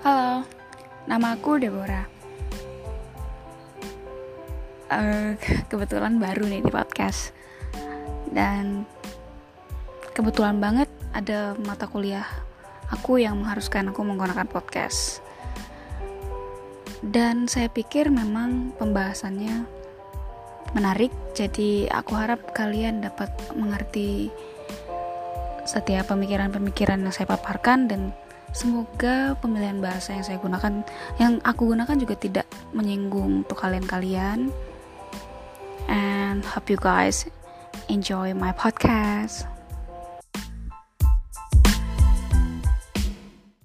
Halo, nama aku Deborah. Uh, kebetulan baru nih di podcast dan kebetulan banget ada mata kuliah aku yang mengharuskan aku menggunakan podcast. Dan saya pikir memang pembahasannya menarik, jadi aku harap kalian dapat mengerti setiap pemikiran-pemikiran yang saya paparkan dan semoga pemilihan bahasa yang saya gunakan yang aku gunakan juga tidak menyinggung untuk kalian-kalian and hope you guys enjoy my podcast